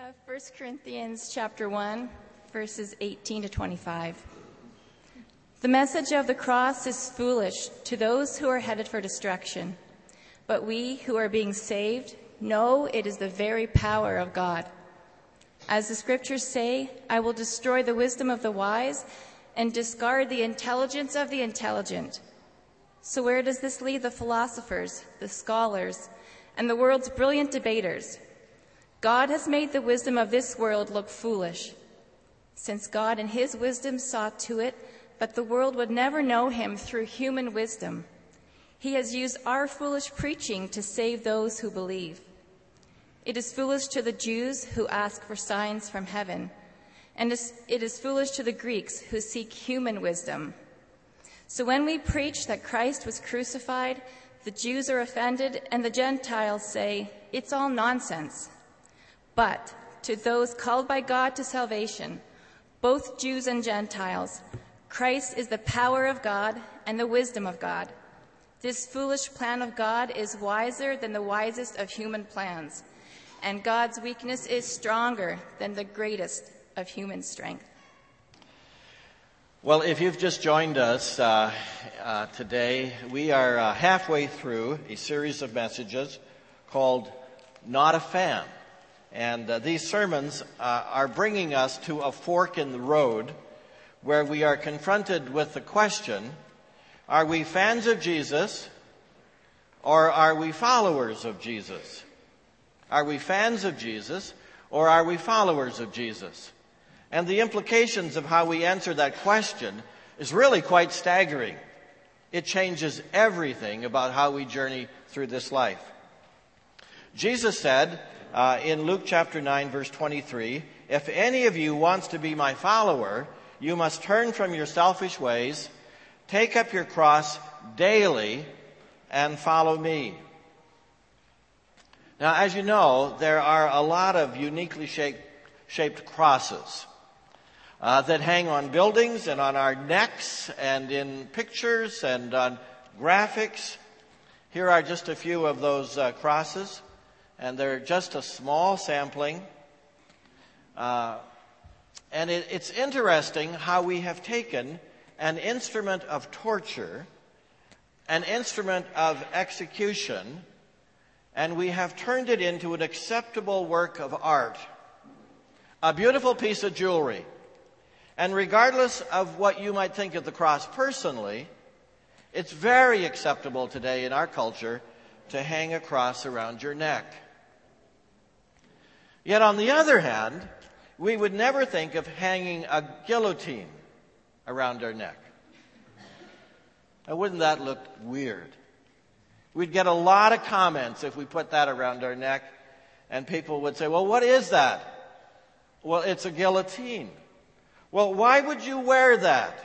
Uh, 1 Corinthians chapter 1, verses 18 to 25. The message of the cross is foolish to those who are headed for destruction, but we who are being saved know it is the very power of God. As the scriptures say, I will destroy the wisdom of the wise and discard the intelligence of the intelligent. So, where does this leave the philosophers, the scholars, and the world's brilliant debaters? God has made the wisdom of this world look foolish, since God in his wisdom saw to it that the world would never know him through human wisdom. He has used our foolish preaching to save those who believe. It is foolish to the Jews who ask for signs from heaven, and it is foolish to the Greeks who seek human wisdom. So when we preach that Christ was crucified, the Jews are offended, and the Gentiles say, It's all nonsense. But to those called by God to salvation, both Jews and Gentiles, Christ is the power of God and the wisdom of God. This foolish plan of God is wiser than the wisest of human plans, and God's weakness is stronger than the greatest of human strength. Well, if you've just joined us uh, uh, today, we are uh, halfway through a series of messages called Not a Fan. And uh, these sermons uh, are bringing us to a fork in the road where we are confronted with the question are we fans of Jesus or are we followers of Jesus? Are we fans of Jesus or are we followers of Jesus? And the implications of how we answer that question is really quite staggering. It changes everything about how we journey through this life. Jesus said, uh, in Luke chapter 9, verse 23, if any of you wants to be my follower, you must turn from your selfish ways, take up your cross daily, and follow me. Now, as you know, there are a lot of uniquely shaped, shaped crosses uh, that hang on buildings and on our necks and in pictures and on graphics. Here are just a few of those uh, crosses and they're just a small sampling. Uh, and it, it's interesting how we have taken an instrument of torture, an instrument of execution, and we have turned it into an acceptable work of art, a beautiful piece of jewelry. And regardless of what you might think of the cross personally, it's very acceptable today in our culture to hang a cross around your neck. Yet on the other hand, we would never think of hanging a guillotine around our neck. Now, wouldn't that look weird? We'd get a lot of comments if we put that around our neck, and people would say, Well, what is that? Well, it's a guillotine. Well, why would you wear that?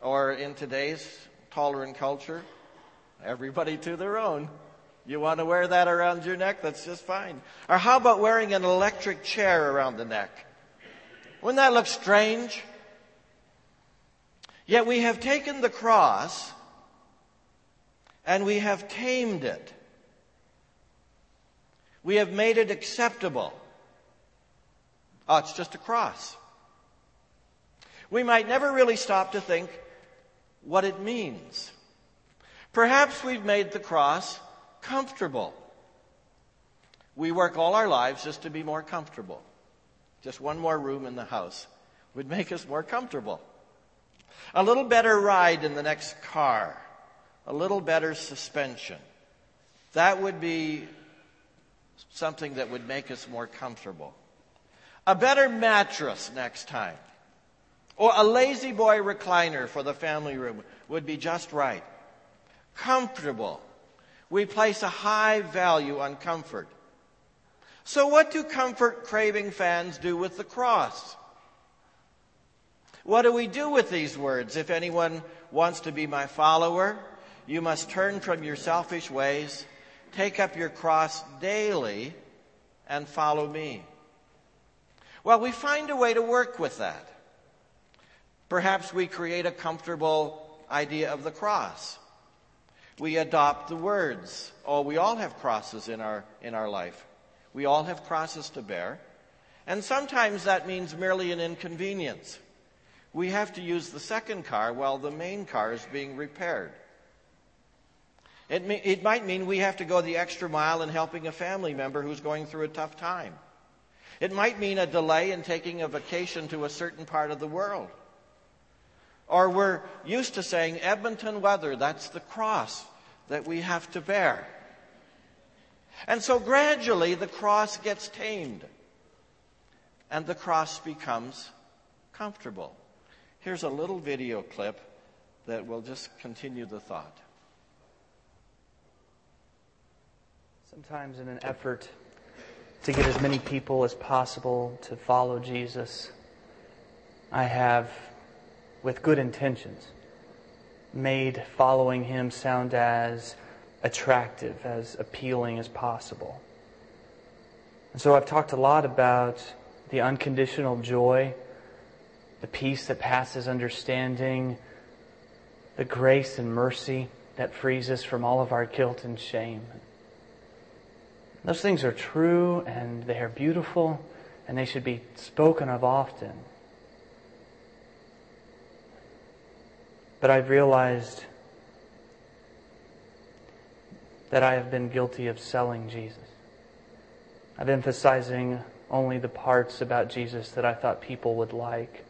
Or in today's tolerant culture, everybody to their own. You want to wear that around your neck? That's just fine. Or how about wearing an electric chair around the neck? Wouldn't that look strange? Yet we have taken the cross and we have tamed it. We have made it acceptable. Oh, it's just a cross. We might never really stop to think what it means. Perhaps we've made the cross comfortable. We work all our lives just to be more comfortable. Just one more room in the house would make us more comfortable. A little better ride in the next car. A little better suspension. That would be something that would make us more comfortable. A better mattress next time. Or a La-Z-Boy recliner for the family room would be just right. Comfortable. We place a high value on comfort. So what do comfort craving fans do with the cross? What do we do with these words? If anyone wants to be my follower, you must turn from your selfish ways, take up your cross daily, and follow me. Well, we find a way to work with that. Perhaps we create a comfortable idea of the cross we adopt the words. Oh, we all have crosses in our, in our life. We all have crosses to bear. And sometimes that means merely an inconvenience. We have to use the second car while the main car is being repaired. It, it might mean we have to go the extra mile in helping a family member who's going through a tough time. It might mean a delay in taking a vacation to a certain part of the world. Or we're used to saying Edmonton weather, that's the cross that we have to bear. And so gradually the cross gets tamed and the cross becomes comfortable. Here's a little video clip that will just continue the thought. Sometimes, in an effort to get as many people as possible to follow Jesus, I have, with good intentions, made following him sound as attractive, as appealing as possible. And so I've talked a lot about the unconditional joy, the peace that passes understanding, the grace and mercy that frees us from all of our guilt and shame. Those things are true and they are beautiful and they should be spoken of often. But I've realized that I have been guilty of selling Jesus. Of emphasizing only the parts about Jesus that I thought people would like.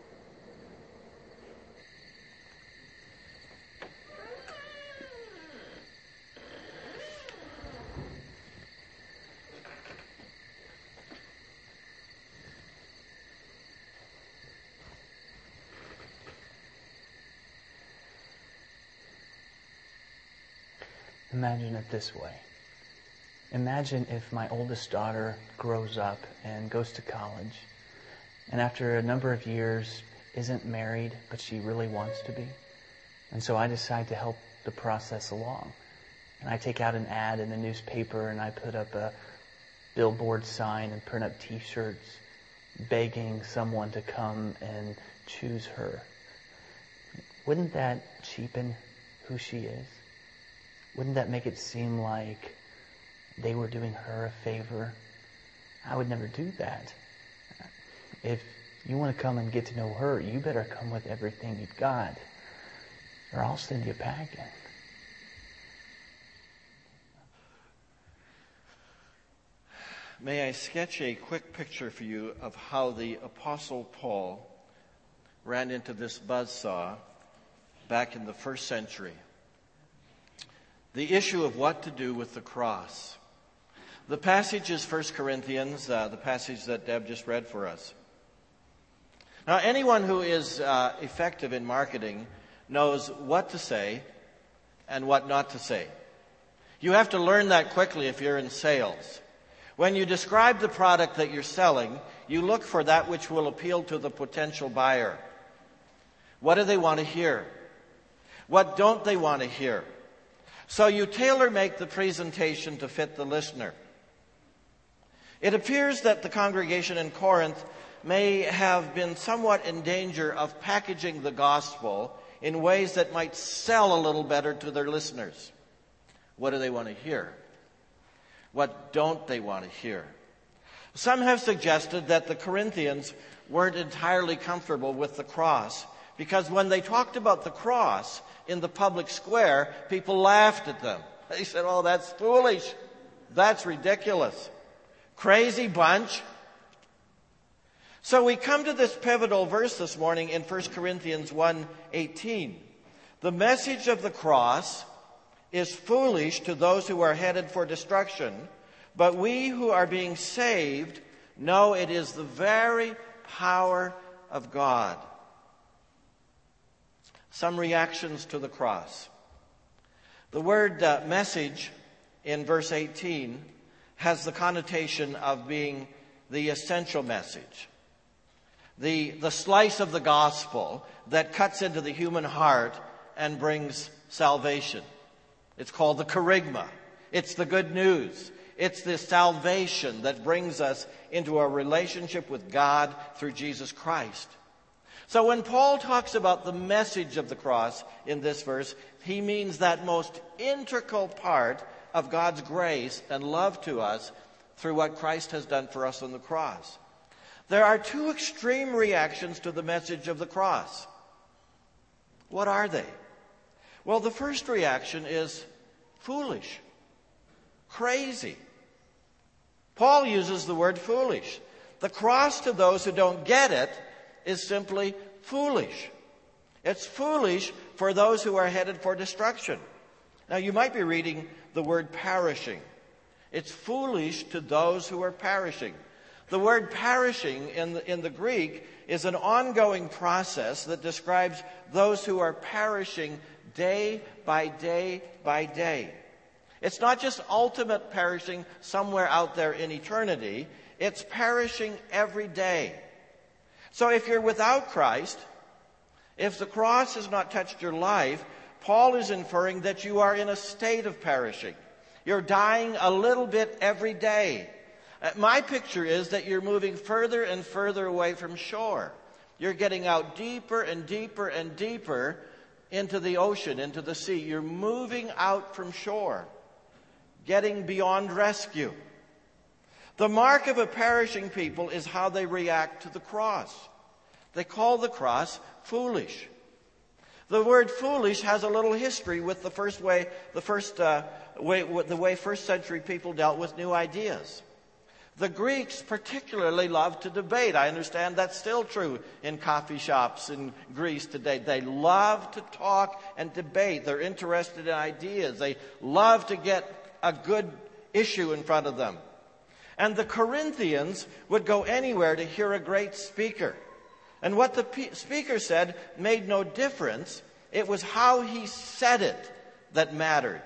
Imagine it this way. Imagine if my oldest daughter grows up and goes to college, and after a number of years isn't married, but she really wants to be. And so I decide to help the process along. And I take out an ad in the newspaper and I put up a billboard sign and print up t-shirts begging someone to come and choose her. Wouldn't that cheapen who she is? Wouldn't that make it seem like they were doing her a favor? I would never do that. If you want to come and get to know her, you better come with everything you've got, or I'll send you packing. May I sketch a quick picture for you of how the Apostle Paul ran into this buzzsaw back in the first century? The issue of what to do with the cross. The passage is 1 Corinthians, uh, the passage that Deb just read for us. Now, anyone who is uh, effective in marketing knows what to say and what not to say. You have to learn that quickly if you're in sales. When you describe the product that you're selling, you look for that which will appeal to the potential buyer. What do they want to hear? What don't they want to hear? So you tailor make the presentation to fit the listener. It appears that the congregation in Corinth may have been somewhat in danger of packaging the gospel in ways that might sell a little better to their listeners. What do they want to hear? What don't they want to hear? Some have suggested that the Corinthians weren't entirely comfortable with the cross because when they talked about the cross, in the public square, people laughed at them. They said, Oh, that's foolish. That's ridiculous. Crazy bunch. So we come to this pivotal verse this morning in 1 Corinthians 1:18. The message of the cross is foolish to those who are headed for destruction, but we who are being saved know it is the very power of God some reactions to the cross. The word uh, message in verse 18 has the connotation of being the essential message. The, the slice of the gospel that cuts into the human heart and brings salvation. It's called the kerygma. It's the good news. It's the salvation that brings us into a relationship with God through Jesus Christ. So when Paul talks about the message of the cross in this verse, he means that most integral part of God's grace and love to us through what Christ has done for us on the cross. There are two extreme reactions to the message of the cross. What are they? Well, the first reaction is foolish, crazy. Paul uses the word foolish. The cross to those who don't get it is simply foolish. It's foolish for those who are headed for destruction. Now, you might be reading the word perishing. It's foolish to those who are perishing. The word perishing in the, in the Greek is an ongoing process that describes those who are perishing day by day by day. It's not just ultimate perishing somewhere out there in eternity, it's perishing every day. So if you're without Christ, if the cross has not touched your life, Paul is inferring that you are in a state of perishing. You're dying a little bit every day. Uh, my picture is that you're moving further and further away from shore. You're getting out deeper and deeper and deeper into the ocean, into the sea. You're moving out from shore, getting beyond rescue. The mark of a perishing people is how they react to the cross. They call the cross foolish. The word foolish has a little history with the first way, the first uh, way, the way first century people dealt with new ideas. The Greeks particularly loved to debate. I understand that's still true in coffee shops in Greece today. They love to talk and debate. They're interested in ideas. They love to get a good issue in front of them. And the Corinthians would go anywhere to hear a great speaker. And what the speaker said made no difference. It was how he said it that mattered.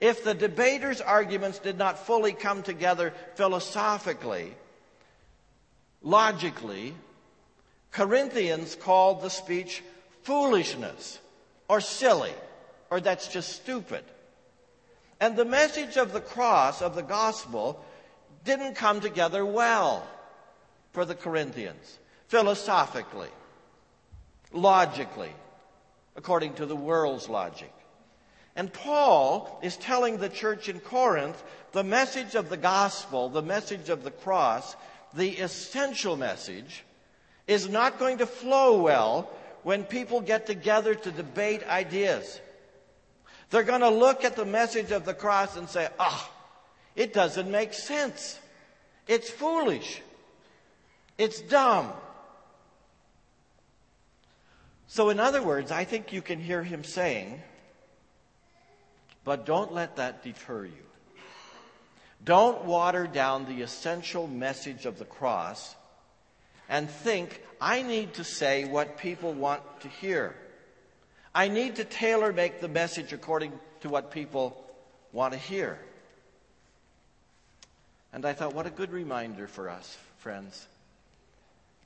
If the debater's arguments did not fully come together philosophically, logically, Corinthians called the speech foolishness or silly or that's just stupid. And the message of the cross, of the gospel, didn't come together well for the Corinthians, philosophically, logically, according to the world's logic. And Paul is telling the church in Corinth the message of the gospel, the message of the cross, the essential message, is not going to flow well when people get together to debate ideas. They're going to look at the message of the cross and say, ah, oh, it doesn't make sense. It's foolish. It's dumb. So, in other words, I think you can hear him saying, but don't let that deter you. Don't water down the essential message of the cross and think, I need to say what people want to hear. I need to tailor make the message according to what people want to hear. And I thought, what a good reminder for us, friends,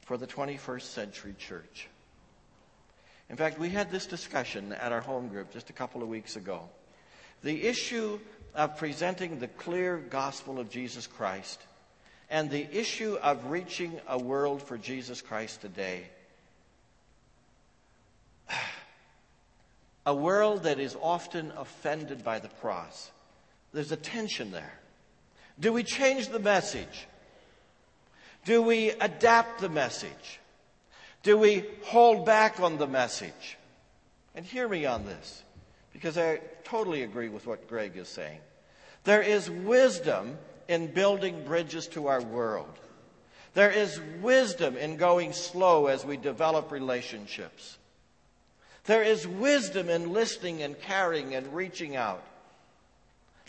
for the 21st century church. In fact, we had this discussion at our home group just a couple of weeks ago. The issue of presenting the clear gospel of Jesus Christ and the issue of reaching a world for Jesus Christ today. A world that is often offended by the cross. There's a tension there. Do we change the message? Do we adapt the message? Do we hold back on the message? And hear me on this because I totally agree with what Greg is saying. There is wisdom in building bridges to our world. There is wisdom in going slow as we develop relationships. There is wisdom in listening and caring and reaching out.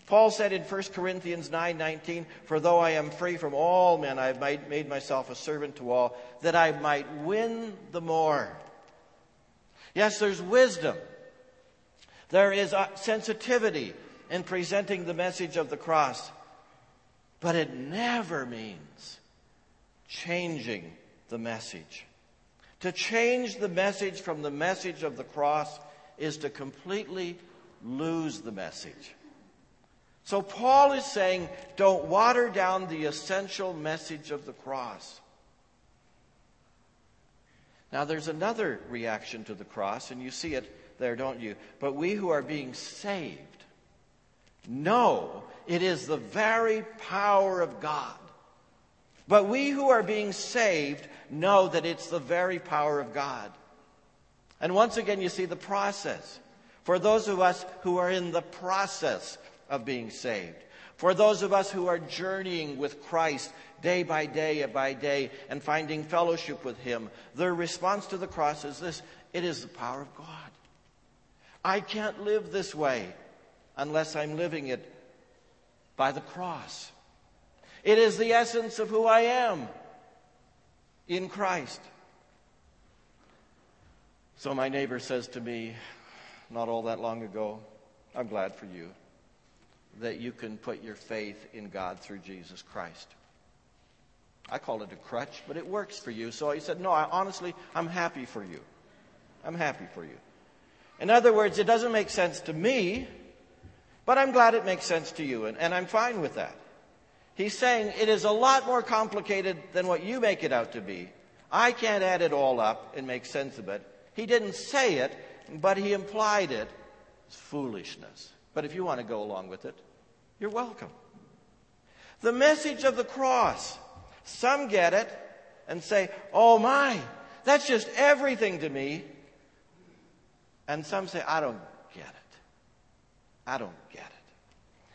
Paul said in 1 Corinthians 9:19, "For though I am free from all men, I have made myself a servant to all, that I might win the more." Yes, there's wisdom there is uh, sensitivity in presenting the message of the cross, but it never means changing the message. To change the message from the message of the cross is to completely lose the message. So Paul is saying, don't water down the essential message of the cross. Now, there's another reaction to the cross, and you see it there, don't you? But we who are being saved know It is the very power of God. But we who are being saved know that it's the very power of God. And once again, you see the process. For those of us who are in the process of being saved, for those of us who are journeying with Christ day by day by day and finding fellowship with Him, their response to the cross is this it is the power of God. I can't live this way unless I'm living it by the cross. It is the essence of who I am in Christ. So my neighbor says to me, not all that long ago, I'm glad for you that you can put your faith in God through Jesus Christ. I call it a crutch, but it works for you. So he said, No, I, honestly, I'm happy for you. I'm happy for you. In other words, it doesn't make sense to me, but I'm glad it makes sense to you, and, and I'm fine with that. He's saying it is a lot more complicated than what you make it out to be. I can't add it all up and make sense of it. He didn't say it, but he implied it. It's foolishness. But if you want to go along with it, you're welcome. The message of the cross. Some get it and say, oh my, that's just everything to me. And some say, I don't get it. I don't get it.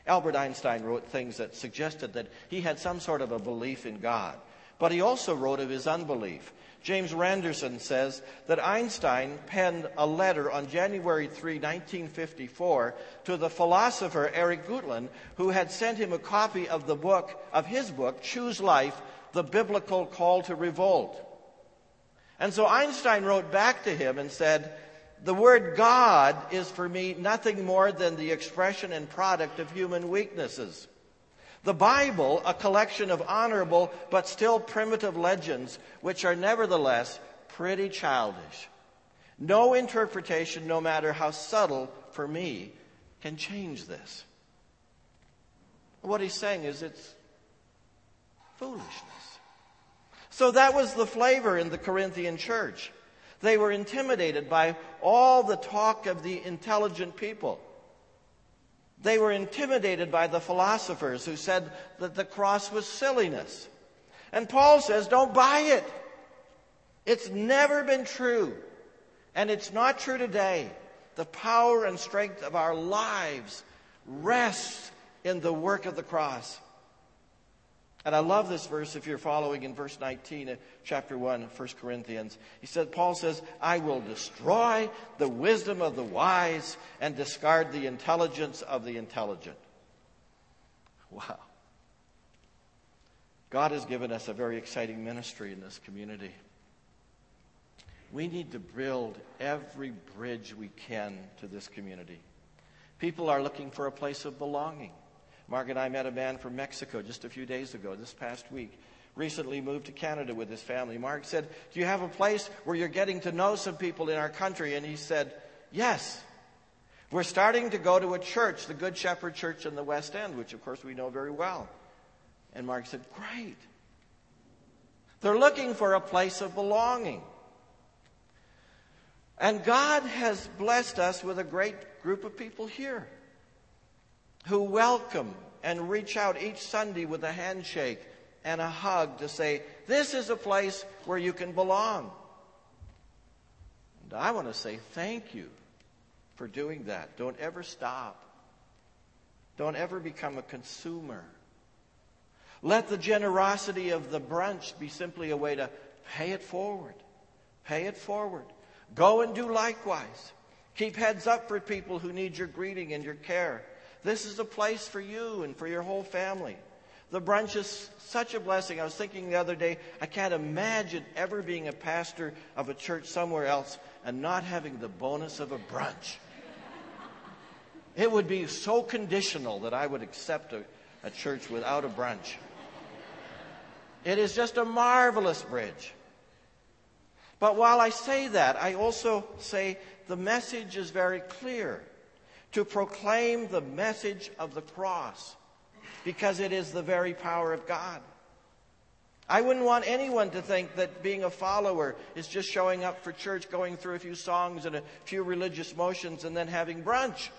Albert Einstein wrote things that suggested that he had some sort of a belief in God, but he also wrote of his unbelief. James Randerson says that Einstein penned a letter on January 3, 1954, to the philosopher Eric Gutkind, who had sent him a copy of the book, of his book, Choose Life, the Biblical Call to Revolt. And so Einstein wrote back to him and said, the word God is for me nothing more than the expression and product of human weaknesses. The Bible, a collection of honorable but still primitive legends, which are nevertheless pretty childish. No interpretation, no matter how subtle for me, can change this. What he's saying is it's foolishness. So that was the flavor in the Corinthian church. They were intimidated by all the talk of the intelligent people. They were intimidated by the philosophers who said that the cross was silliness. And Paul says, don't buy it. It's never been true. And it's not true today. The power and strength of our lives rests in the work of the cross. And I love this verse if you're following in verse 19 of chapter 1 of 1 Corinthians. He said, Paul says, I will destroy the wisdom of the wise and discard the intelligence of the intelligent. Wow. God has given us a very exciting ministry in this community. We need to build every bridge we can to this community. People are looking for a place of belonging. Mark and I met a man from Mexico just a few days ago, this past week. Recently moved to Canada with his family. Mark said, Do you have a place where you're getting to know some people in our country? And he said, Yes. We're starting to go to a church, the Good Shepherd Church in the West End, which of course we know very well. And Mark said, Great. They're looking for a place of belonging. And God has blessed us with a great group of people here who welcome and reach out each Sunday with a handshake and a hug to say, This is a place where you can belong. And I want to say thank you for doing that. Don't ever stop. Don't ever become a consumer. Let the generosity of the brunch be simply a way to pay it forward. Pay it forward. Go and do likewise. Keep heads up for people who need your greeting and your care. This is a place for you and for your whole family. The brunch is such a blessing. I was thinking the other day, I can't imagine ever being a pastor of a church somewhere else and not having the bonus of a brunch. It would be so conditional that I would accept a, a church without a brunch. It is just a marvelous bridge. But while I say that, I also say the message is very clear to proclaim the message of the cross because it is the very power of God. I wouldn't want anyone to think that being a follower is just showing up for church, going through a few songs and a few religious motions, and then having brunch.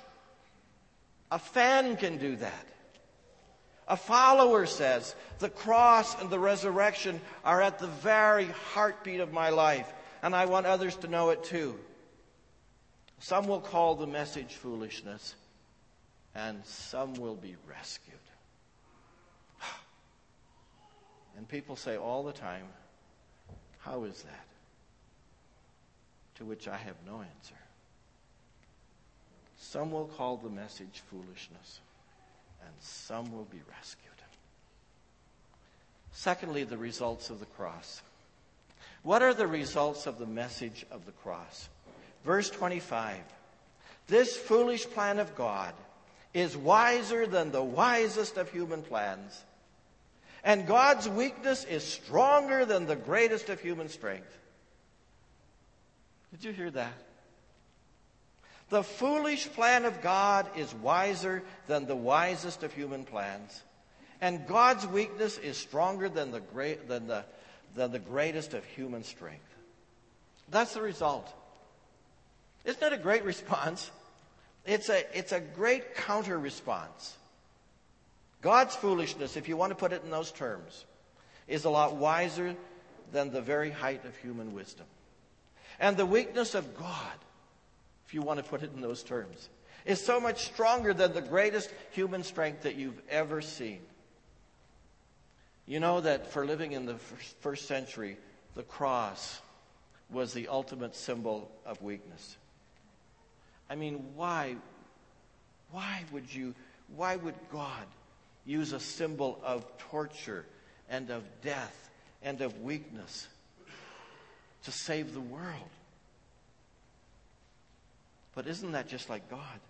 A fan can do that. A follower says, the cross and the resurrection are at the very heartbeat of my life, and I want others to know it too. Some will call the message foolishness, and some will be rescued. And people say all the time, How is that? To which I have no answer. Some will call the message foolishness, and some will be rescued. Secondly, the results of the cross. What are the results of the message of the cross? Verse 25 This foolish plan of God is wiser than the wisest of human plans, and God's weakness is stronger than the greatest of human strength. Did you hear that? The foolish plan of God is wiser than the wisest of human plans. And God's weakness is stronger than the, great, than the, than the greatest of human strength. That's the result. Isn't that a great response? It's a, it's a great counter response. God's foolishness, if you want to put it in those terms, is a lot wiser than the very height of human wisdom. And the weakness of God, if you want to put it in those terms, is so much stronger than the greatest human strength that you've ever seen. You know that for living in the first century, the cross was the ultimate symbol of weakness. I mean, why, why would you, why would God use a symbol of torture and of death and of weakness to save the world? But isn't that just like God?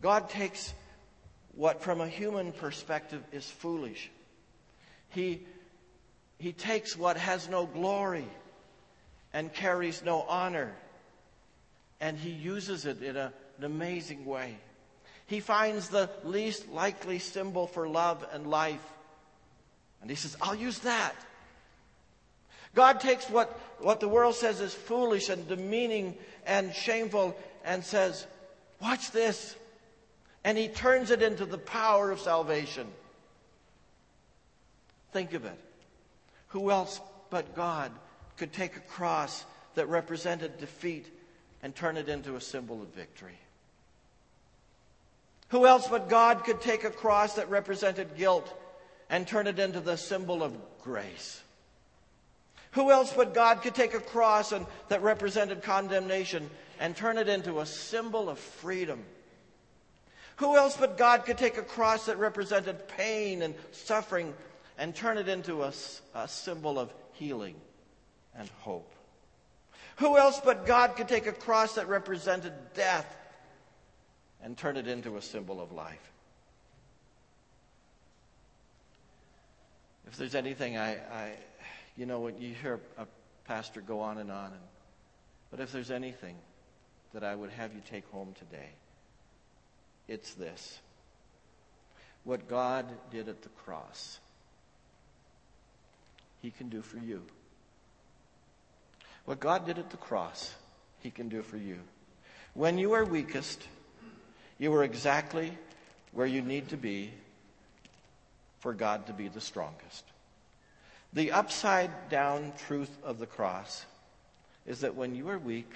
God takes what from a human perspective is foolish. He, he takes what has no glory and carries no honor and he uses it in a, an amazing way. He finds the least likely symbol for love and life. And he says, I'll use that. God takes what, what the world says is foolish and demeaning and shameful and says, Watch this. And he turns it into the power of salvation. Think of it. Who else but God could take a cross that represented defeat and turn it into a symbol of victory. Who else but God could take a cross that represented guilt and turn it into the symbol of grace? Who else but God could take a cross and, that represented condemnation and turn it into a symbol of freedom? Who else but God could take a cross that represented pain and suffering and turn it into a, a symbol of healing and hope? Who else but God could take a cross that represented death and turn it into a symbol of life? If there's anything I, I you know, when you hear a pastor go on and on, and, but if there's anything that I would have you take home today, it's this. What God did at the cross, He can do for you. What God did at the cross, He can do for you. When you are weakest, you are exactly where you need to be for God to be the strongest. The upside down truth of the cross is that when you are weak,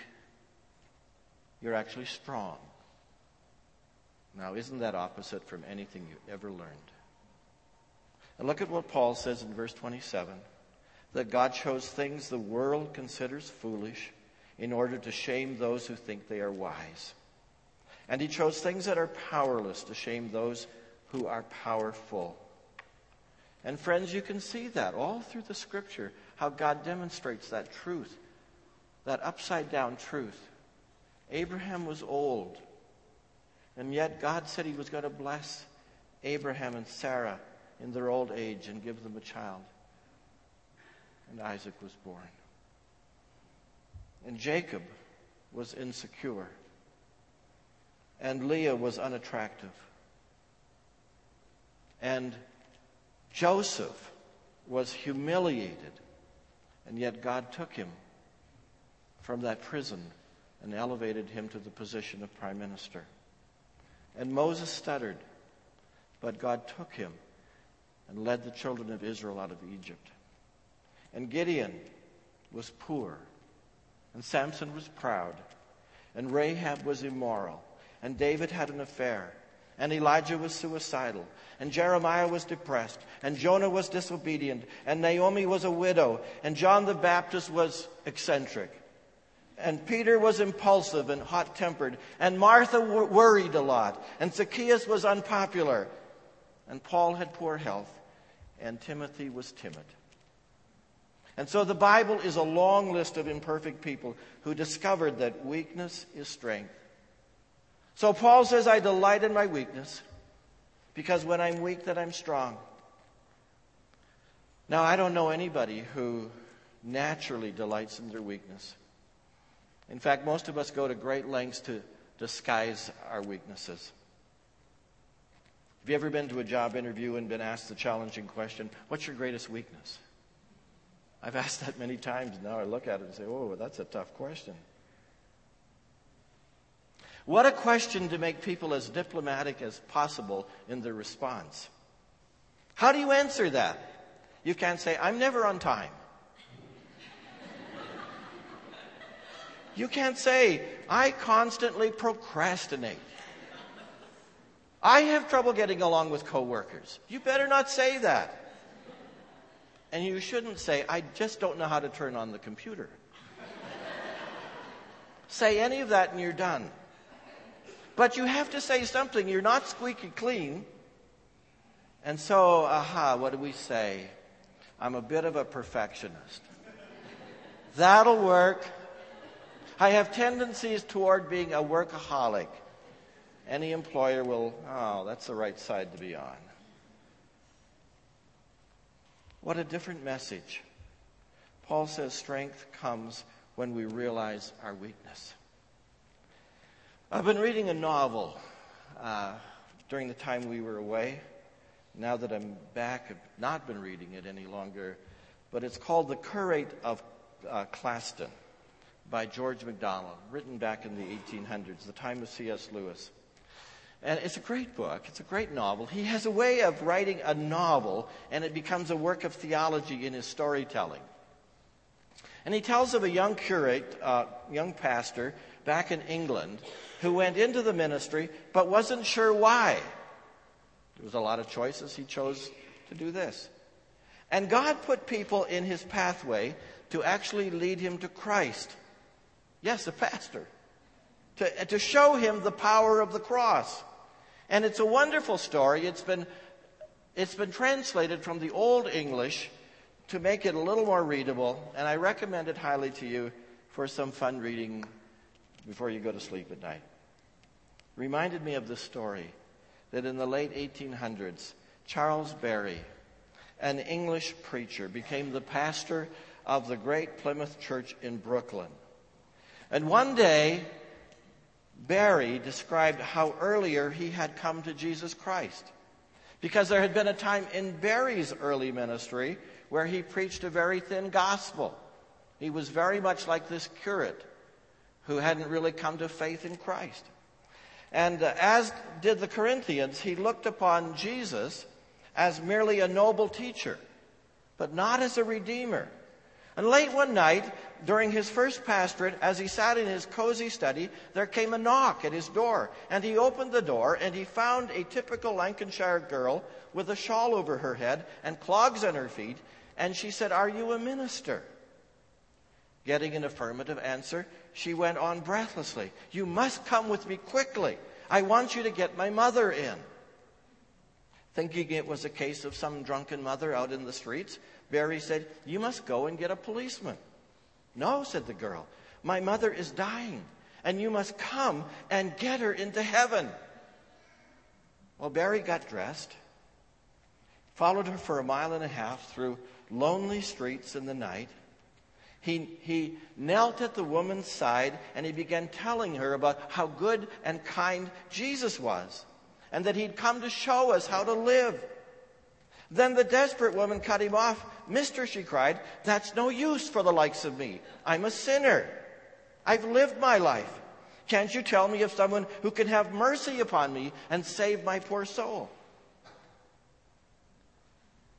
you're actually strong. Now, isn't that opposite from anything you ever learned? And look at what Paul says in verse 27 that God chose things the world considers foolish in order to shame those who think they are wise. And he chose things that are powerless to shame those who are powerful. And friends, you can see that all through the scripture, how God demonstrates that truth, that upside down truth. Abraham was old, and yet God said he was going to bless Abraham and Sarah in their old age and give them a child and Isaac was born. And Jacob was insecure, and Leah was unattractive. And Joseph was humiliated, and yet God took him from that prison and elevated him to the position of prime minister. And Moses stuttered, but God took him and led the children of Israel out of Egypt. And Gideon was poor, and Samson was proud, and Rahab was immoral, and David had an affair, and Elijah was suicidal, and Jeremiah was depressed, and Jonah was disobedient, and Naomi was a widow, and John the Baptist was eccentric. And Peter was impulsive and hot tempered, and Martha worried a lot, and Zacchaeus was unpopular, and Paul had poor health, and Timothy was timid. And so the Bible is a long list of imperfect people who discovered that weakness is strength. So Paul says, I delight in my weakness because when I'm weak, that I'm strong. Now, I don't know anybody who naturally delights in their weakness. In fact, most of us go to great lengths to disguise our weaknesses. Have you ever been to a job interview and been asked the challenging question, What's your greatest weakness? I've asked that many times. Now I look at it and say, Oh, that's a tough question. What a question to make people as diplomatic as possible in their response. How do you answer that? You can't say, I'm never on time. You can't say, I constantly procrastinate. I have trouble getting along with coworkers. You better not say that. And you shouldn't say, I just don't know how to turn on the computer. say any of that and you're done. But you have to say something. You're not squeaky clean. And so, aha, what do we say? I'm a bit of a perfectionist. That'll work. I have tendencies toward being a workaholic. Any employer will, oh, that's the right side to be on. What a different message. Paul says strength comes when we realize our weakness. I've been reading a novel uh, during the time we were away. Now that I'm back, I've not been reading it any longer. But it's called The Curate of uh, Glaston by George MacDonald, written back in the 1800s, the time of C.S. Lewis. And it's a great book. It's a great novel. He has a way of writing a novel, and it becomes a work of theology in his storytelling. And he tells of a young curate, uh, young pastor back in England who went into the ministry but wasn't sure why. There was a lot of choices. He chose to do this. And God put people in his pathway to actually lead him to Christ. Yes, a pastor. To, to show him the power of the cross. And it's a wonderful story. It's been, it's been translated from the Old English to make it a little more readable, and I recommend it highly to you for some fun reading before you go to sleep at night reminded me of the story that in the late 1800s, Charles Berry, an English preacher, became the pastor of the Great Plymouth Church in Brooklyn. And one day, Berry described how earlier he had come to Jesus Christ. Because there had been a time in Berry's early ministry where he preached a very thin gospel. He was very much like this curate who hadn't really come to faith in Christ. And uh, as did the Corinthians, he looked upon Jesus as merely a noble teacher, but not as a redeemer. And late one night, during his first pastorate, as he sat in his cozy study, there came a knock at his door. And he opened the door and he found a typical Lancashire girl with a shawl over her head and clogs on her feet. And she said, Are you a minister? Getting an affirmative answer, she went on breathlessly. You must come with me quickly. I want you to get my mother in. Thinking it was a case of some drunken mother out in the streets, Berry said, You must go and get a policeman. No, said the girl. My mother is dying, and you must come and get her into heaven. Well, Berry got dressed, followed her for a mile and a half through lonely streets in the night, he, he knelt at the woman's side and he began telling her about how good and kind Jesus was and that he'd come to show us how to live. Then the desperate woman cut him off. Mister, she cried, that's no use for the likes of me. I'm a sinner. I've lived my life. Can't you tell me of someone who can have mercy upon me and save my poor soul?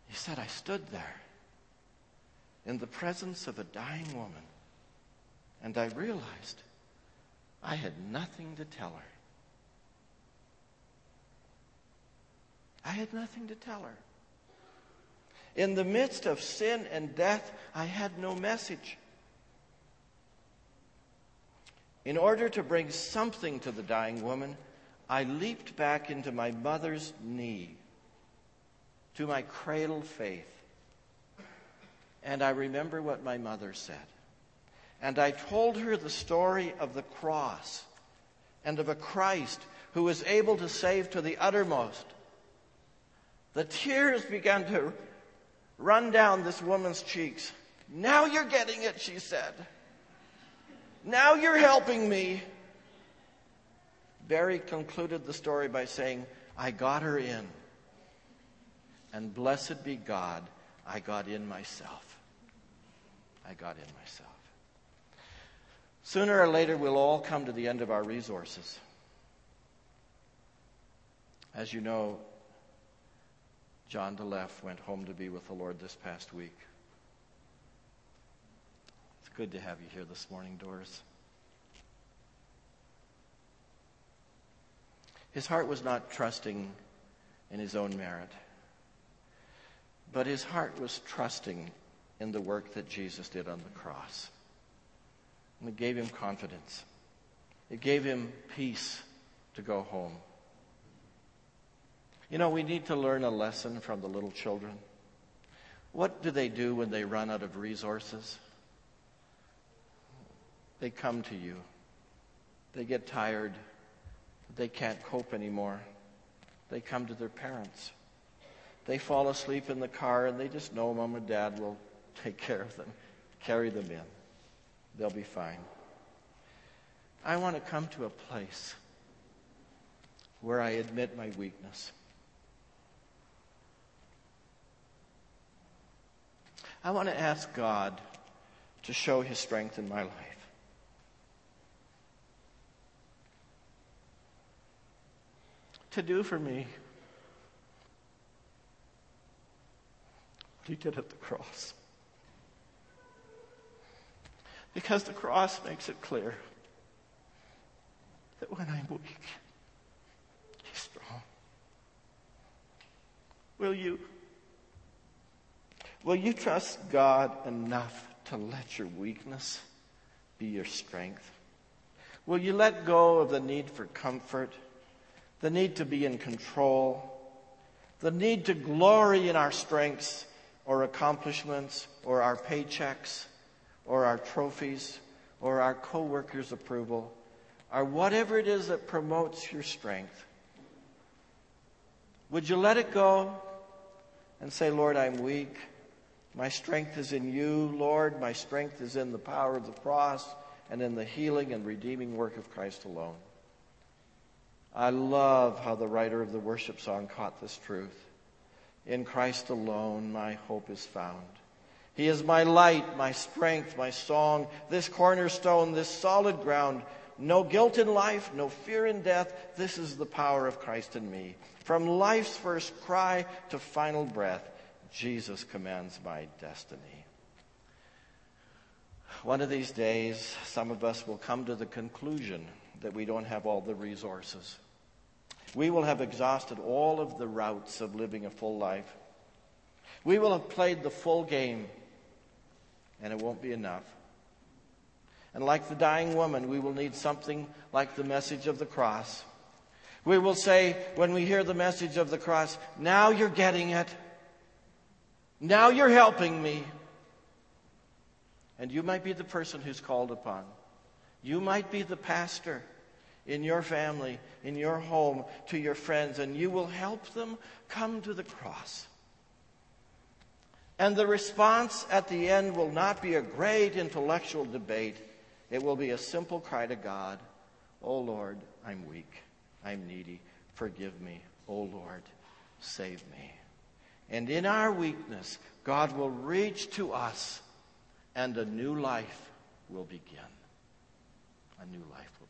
He said, I stood there in the presence of a dying woman, and I realized I had nothing to tell her. I had nothing to tell her. In the midst of sin and death, I had no message. In order to bring something to the dying woman, I leaped back into my mother's knee, to my cradle faith. And I remember what my mother said. And I told her the story of the cross and of a Christ who was able to save to the uttermost. The tears began to run down this woman's cheeks. Now you're getting it, she said. Now you're helping me. Berry concluded the story by saying, I got her in. And blessed be God, I got in myself. I got in myself. Sooner or later, we'll all come to the end of our resources. As you know, John DeLeff went home to be with the Lord this past week. It's good to have you here this morning, Doris. His heart was not trusting in his own merit, but his heart was trusting in the work that Jesus did on the cross. And it gave him confidence. It gave him peace to go home. You know, we need to learn a lesson from the little children. What do they do when they run out of resources? They come to you. They get tired. They can't cope anymore. They come to their parents. They fall asleep in the car and they just know mom and dad will take care of them, carry them in. They'll be fine. I want to come to a place where I admit my weakness. I want to ask God to show his strength in my life. To do for me what he did at the cross. Because the cross makes it clear that when I'm weak, he's strong. Will you? Will you trust God enough to let your weakness be your strength? Will you let go of the need for comfort, the need to be in control, the need to glory in our strengths or accomplishments or our paychecks or our trophies or our coworkers' approval or whatever it is that promotes your strength? Would you let it go and say, Lord, I'm weak. My strength is in you, Lord. My strength is in the power of the cross and in the healing and redeeming work of Christ alone. I love how the writer of the worship song caught this truth. In Christ alone, my hope is found. He is my light, my strength, my song, this cornerstone, this solid ground. No guilt in life, no fear in death. This is the power of Christ in me. From life's first cry to final breath, Jesus commands my destiny. One of these days, some of us will come to the conclusion that we don't have all the resources. We will have exhausted all of the routes of living a full life. We will have played the full game, and it won't be enough. And like the dying woman, we will need something like the message of the cross. We will say, when we hear the message of the cross, now you're getting it. Now you're helping me. And you might be the person who's called upon. You might be the pastor in your family, in your home, to your friends, and you will help them come to the cross. And the response at the end will not be a great intellectual debate. It will be a simple cry to God, Oh Lord, I'm weak. I'm needy. Forgive me. Oh Lord, save me. And in our weakness, God will reach to us and a new life will begin. A new life.